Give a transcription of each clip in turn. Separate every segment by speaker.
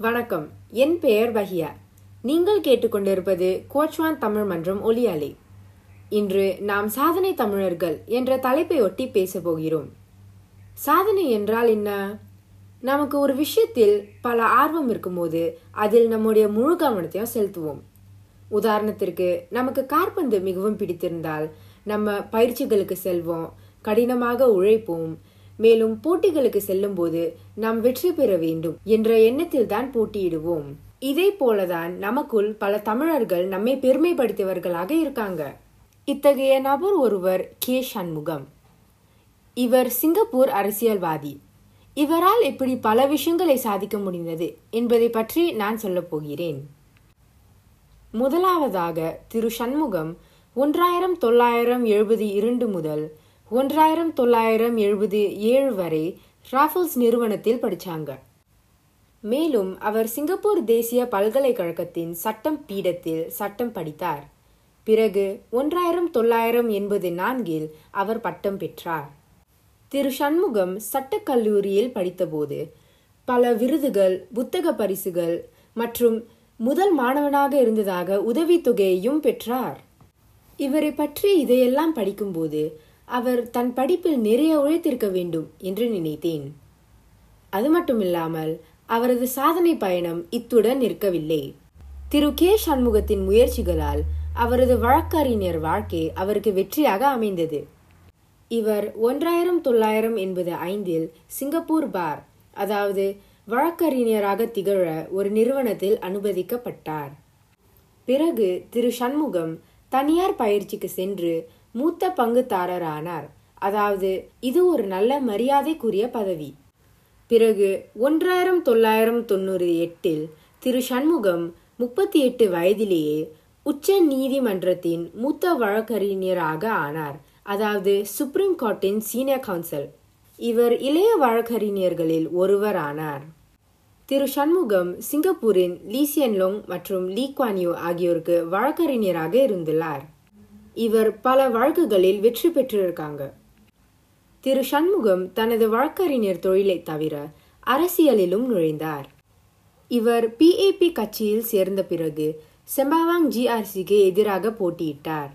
Speaker 1: வணக்கம். என் பெயர் பஹியா நீங்கள் கேட்டுக்கொண்டிருப்பது கோச்வான் தமிழ் மன்றம் ஒலியாலை இன்று நாம் சாதனை தமிழர்கள் என்ற தலைப்பை ஒட்டி பேசப் போகிறோம். சாதனை என்றால் என்ன? நமக்கு ஒரு விஷயத்தில் பல ஆர்வம் இருக்கும்போது அதில் நம்முடைய முழு கவனத்தையும் செலுத்துவோம். உதாரணத்திற்கு நமக்கு கார்பந்து மிகவும் பிடித்திருந்தால் நம்ம பயிற்சிகளுக்கு செல்வோம் கடினமாக உழைப்போம் மேலும் போட்டிகளுக்கு செல்லும்போது நாம் வெற்றி பெற வேண்டும் என்ற எண்ணத்தில் தான் போட்டியிடுவோம். இதே போலதான் நமக்குள் பல தமிழர்கள் நம்மை பெருமைப்படுத்தியவர்களாக இருக்காங்க. இத்தகைய நபர் ஒருவர் கே. சண்முகம். இவர் சிங்கப்பூர் அரசியல்வாதி. இவரால் எப்படி பல விஷயங்களை சாதிக்க முடிந்தது என்பதை பற்றி நான் சொல்லப் போகிறேன். முதலாவதாக திரு சண்முகம் ஒன்றாயிரம் தொள்ளாயிரம் எழுபது இரண்டு முதல் ஒன்றாயிரம் தொள்ளாயிரம் எழுபது ஏழு வரை ராஃபல்ஸ் நிறுவனத்தில் படித்தாங்க மேலும் அவர் சிங்கப்பூர் தேசிய பல்கலைக்கழகத்தின் சட்டம் பீடத்தில் சட்டம் படித்தார். பிறகு ஒன்றாயிரம் தொள்ளாயிரம் எண்பது நான்கில் அவர் பட்டம் பெற்றார். திரு சண்முகம் சட்டக்கல்லூரியில் படித்தபோது பல விருதுகள் புத்தக பரிசுகள் மற்றும் முதல் மாணவனாக இருந்ததாக உதவித்தொகையையும் பெற்றார். இவரை பற்றி இதையெல்லாம் படிக்கும்போது அவர் தன் படிப்பில் நிறைய உழைத்திருக்க வேண்டும் என்று நினைத்தேன். அது மட்டுமில்லாமல் அவரது சாதனை பயணம் இத்துடன் நிற்கவில்லை. திரு. கே. சண்முகத்தின் முயற்சிகளால் அவரது வழக்கறிஞர் வாழ்க்கை அவருக்கு வெற்றியாக அமைந்தது. இவர் ஒன்றாயிரம் தொள்ளாயிரம் என்பது ஐந்தில் சிங்கப்பூர் பார் அதாவது வழக்கறிஞராக திகழ ஒரு நிறுவனத்தில் அனுமதிக்கப்பட்டார். பிறகு திரு. சண்முகம் தனியார் பயிற்சிக்கு சென்று மூத்த பங்குதாரரானார். அதாவது இது ஒரு நல்ல மரியாதைக்குரிய பதவி. பிறகு ஒன்றாயிரம் தொள்ளாயிரம் தொண்ணூறு எட்டில் திரு சண்முகம் முப்பத்தி எட்டு வயதிலேயே உச்ச நீதிமன்றத்தின் மூத்த வழக்கறிஞராக ஆனார். அதாவது சுப்ரீம் கோர்ட்டின் சீனியர் கவுன்சில் இவர் இளைய வழக்கறிஞர்களில் ஒருவர் ஆனார் திரு சண்முகம் சிங்கப்பூரின் லீசியன்லோங் மற்றும் லீ குவான்யூ ஆகியோருக்கு வழக்கறிஞராக இருந்துள்ளார். இவர் பல வழக்குகளில் வெற்றி பெற்றிருக்காங்க. திரு சண்முகம் தனது வழக்கறிஞர் தொழிலை தவிர அரசியலிலும் நுழைந்தார். இவர் பிஏபி கட்சியில் சேர்ந்த பிறகு செம்பாவாங் ஜிஆர்சிக்கு எதிராக போட்டியிட்டார்.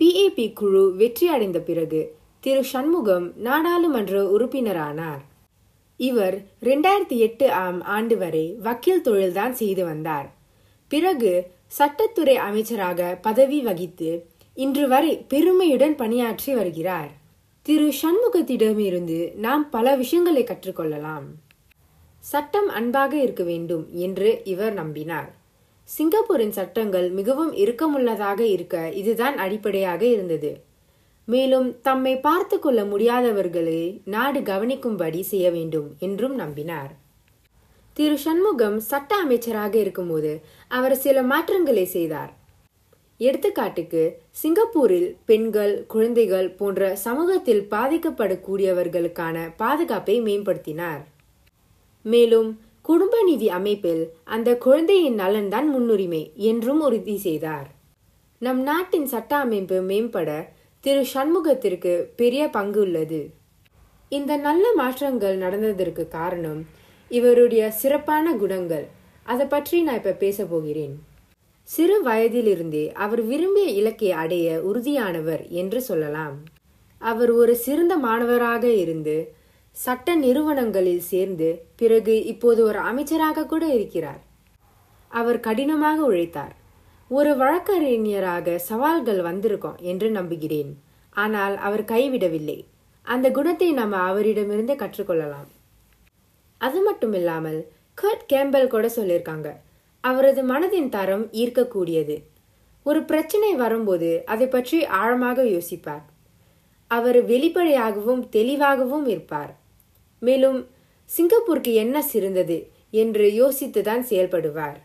Speaker 1: பிஏபி குழு வெற்றி அடைந்த பிறகு திரு சண்முகம் நாடாளுமன்ற உறுப்பினரானார். இவர் ரெண்டாயிரத்தி எட்டு ஆம் ஆண்டு வரை வக்கீல் தொழில்தான் செய்து வந்தார். பிறகு சட்டத்துறை அமைச்சராக பதவி வகித்து இன்று வரை பெருமையுடன் பணியாற்றி வருகிறார். திரு சண்முகத்திடமிருந்து நாம் பல விஷயங்களை கற்றுக்கொள்ளலாம். சட்டம் அன்பாக இருக்க வேண்டும் என்று இவர் நம்பினார். சிங்கப்பூரின் சட்டங்கள் மிகவும் இறுக்கமுள்ளதாக இருக்க இதுதான் அடிப்படையாக இருந்தது. மேலும் தம்மை பார்த்து கொள்ள முடியாதவர்களை நாடு கவனிக்கும்படி செய்ய வேண்டும் என்றும் நம்பினார். திரு சண்முகம் சட்ட அமைச்சராக இருக்கும்போது அவர் சில மாற்றங்களை செய்தார். எடுத்துக்காட்டுக்கு சிங்கப்பூரில் பெண்கள் குழந்தைகள் போன்ற சமூகத்தில் பாதிக்கப்படக்கூடியவர்களுக்கான பாதுகாப்பை மேம்படுத்தினார். மேலும் குடும்ப நிதி அமைப்பில் அந்த குழந்தையின் நலன்தான் முன்னுரிமை என்றும் உறுதி செய்தார். நம் நாட்டின் சட்ட அமைப்பு மேம்பட திரு சண்முகத்திற்கு பெரிய பங்கு உள்ளது. இந்த நல்ல மாற்றங்கள் நடந்ததற்கு காரணம் இவருடைய சிறப்பான குணங்கள். அதை பற்றி நான் இப்ப பேச போகிறேன். சிறு வயதிலிருந்தே அவர் விரும்பிய இலக்கை அடைய உறுதியானவர் என்று சொல்லலாம். அவர் ஒரு சிறந்த மாணவராக இருந்து சட்ட நிறுவனங்களில் சேர்ந்து பிறகு இப்போது ஒரு அமைச்சராக கூட இருக்கிறார். அவர் கடினமாக உழைத்தார். ஒரு வழக்கறிஞராக சவால்கள் வந்திருக்கும் என்று நம்புகிறேன். ஆனால் அவர் கைவிடவில்லை. அந்த குணத்தை நாம் அவரிடமிருந்து கற்றுக்கொள்ளலாம். அது மட்டும் இல்லாமல் கர்ட் கேம்பல் கூட சொல்லியிருக்காங்க. அவரது மனதின் தரம் ஈர்க்கக்கூடியது. ஒரு பிரச்சனை வரும்போது அதை பற்றி ஆழமாக யோசிப்பார். அவர் வெளிப்படையாகவும் தெளிவாகவும் இருப்பார். மேலும் சிங்கப்பூருக்கு என்ன சிறந்தது? என்று யோசித்துதான் செயல்படுவார்.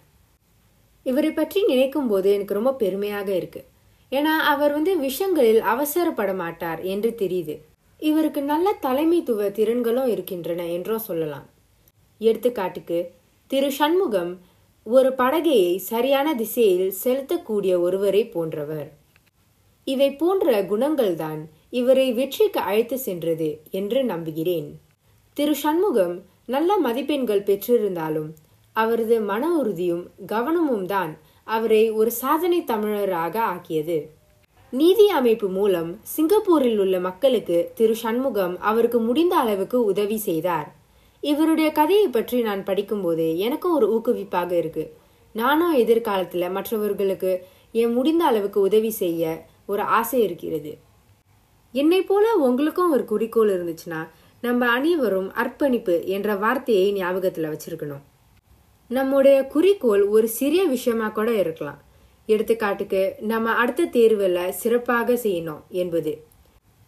Speaker 1: இவரை பற்றி நினைக்கும் போது எனக்கு ரொம்ப பெருமையாக இருக்கு. ஏன்னா அவர் வந்து விஷயங்களில் அவசரப்பட மாட்டார் என்று தெரியுது. இவருக்கு நல்ல தலைமைத்துவ திறன்களும் இருக்கின்றன என்றும் சொல்லலாம். எடுத்துக்காட்டுக்கு திரு சண்முகம் ஒரு படகையை சரியான திசையில் செலுத்தக்கூடிய ஒருவரை போன்றவர். இவை போன்ற குணங்கள்தான் இவரை வெற்றிக்கு அழைத்து சென்றது என்று நம்புகிறேன். திரு சண்முகம் நல்ல மதிப்பெண்கள் பெற்றிருந்தாலும் அவரது மன உறுதியும் கவனமும் தான் அவரை ஒரு சாதனை தமிழராக ஆக்கியது. நீதி அமைப்பு மூலம் சிங்கப்பூரில் உள்ள மக்களுக்கு திரு சண்முகம் அவருக்கு முடிந்த அளவுக்கு உதவி செய்தார். இவருடைய கதையை பற்றி நான் படிக்கும்போது எனக்கும் ஒரு ஊக்குவிப்பாக இருக்கு. நானும் எதிர்காலத்தில் மற்றவர்களுக்கு என் முடிந்த அளவுக்கு உதவி செய்ய ஒரு ஆசை இருக்கிறது. என்னை போல உங்களுக்கும் ஒரு குறிக்கோள் இருந்துச்சுன்னா நம்ம அனைவரும் அர்ப்பணிப்பு என்ற வார்த்தையை ஞாபகத்தில் வச்சிருக்கணும். நம்முடைய குறிக்கோள் ஒரு சிறிய விஷயமா கூட இருக்கலாம். எடுத்துக்காட்டுக்கு நம்ம அடுத்த தேர்வில் சிறப்பாக செய்யணும் என்பது.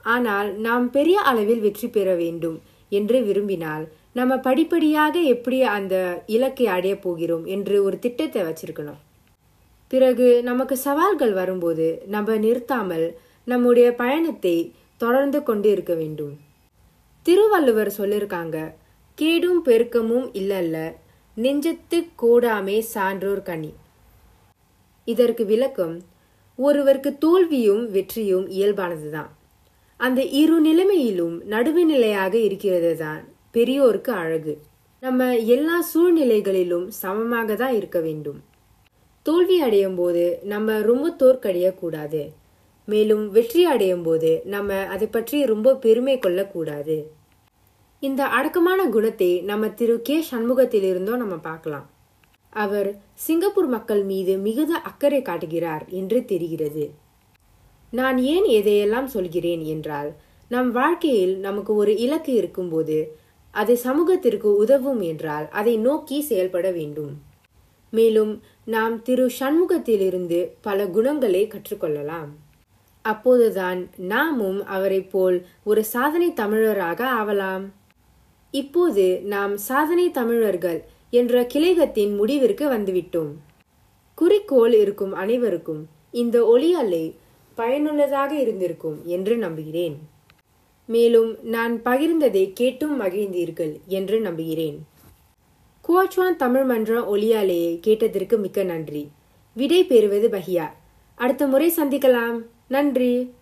Speaker 1: ஆனால் நாம் பெரிய அளவில் வெற்றி பெற வேண்டும் என்று விரும்பினால் நம்ம படிப்படியாக எப்படி அந்த இலக்கை அடைய போகிறோம் என்று ஒரு திட்டத்தை வச்சிருக்கணும். பிறகு நமக்கு சவால்கள் வரும்போது நம்ம நிறுத்தாமல் நம்முடைய பயணத்தை தொடர்ந்து கொண்டு இருக்க வேண்டும். திருவள்ளுவர் சொல்லியிருக்காங்க கேடும் பெருக்கமும் இல்லல்ல நெஞ்சத்து கூடாமே சான்றோர் கனி. இதற்கு விளக்கம் ஒருவருக்கு தோல்வியும் வெற்றியும் இயல்பானதுதான். அந்த இரு நிலைமையிலும் நடுவுநிலையாக இருக்கிறது தான் பெரியோருக்கு அழகு. நம்ம எல்லா சூழ்நிலைகளிலும் சமமாக தான் இருக்க வேண்டும். தோல்வி அடையும் போது நம்ம ரொம்ப தோற்கடையக்கூடாது மேலும் வெற்றி அடையும் போது நம்ம அதை பற்றி ரொம்ப பெருமை கொள்ளக்கூடாது இந்த அடக்கமான குணத்தை நம்ம திரு. கே. சண்முகத்திலிருந்தோ நம்ம பார்க்கலாம். அவர் சிங்கப்பூர் மக்கள் மீது மிகுந்த அக்கறை காட்டுகிறார் என்று தெரிகிறது. நான் ஏன் எதையெல்லாம் சொல்கிறேன் என்றால் நம் வாழ்க்கையில் நமக்கு ஒரு இலக்கு இருக்கும்போது அது சமூகத்திற்கு உதவும் என்றால் அதை நோக்கி செயல்பட வேண்டும். மேலும் நாம் திரு சண்முகத்திலிருந்து பல குணங்களை கற்றுக்கொள்ளலாம். அப்போதுதான் நாமும் அவரை போல் ஒரு சாதனை தமிழராக ஆவலாம். இப்போது நாம் சாதனை தமிழர்கள் என்ற கிளைகத்தின் முடிவிற்கு வந்துவிட்டோம். குறிக்கோள் இருக்கும் அனைவருக்கும் இந்த ஒளி அலை பயனுள்ளதாக இருந்திருக்கும் என்று நம்புகிறேன். மேலும் நான் பகிர்ந்ததை கேட்டும் மகிழ்ந்தீர்கள் என்று நம்புகிறேன். குவாச்சுவான் தமிழ் மன்றம் ஒளியாலையை கேட்டதற்கு மிக்க நன்றி. விடை பெறுவது பஹியா அடுத்த முறை சந்திக்கலாம். நன்றி.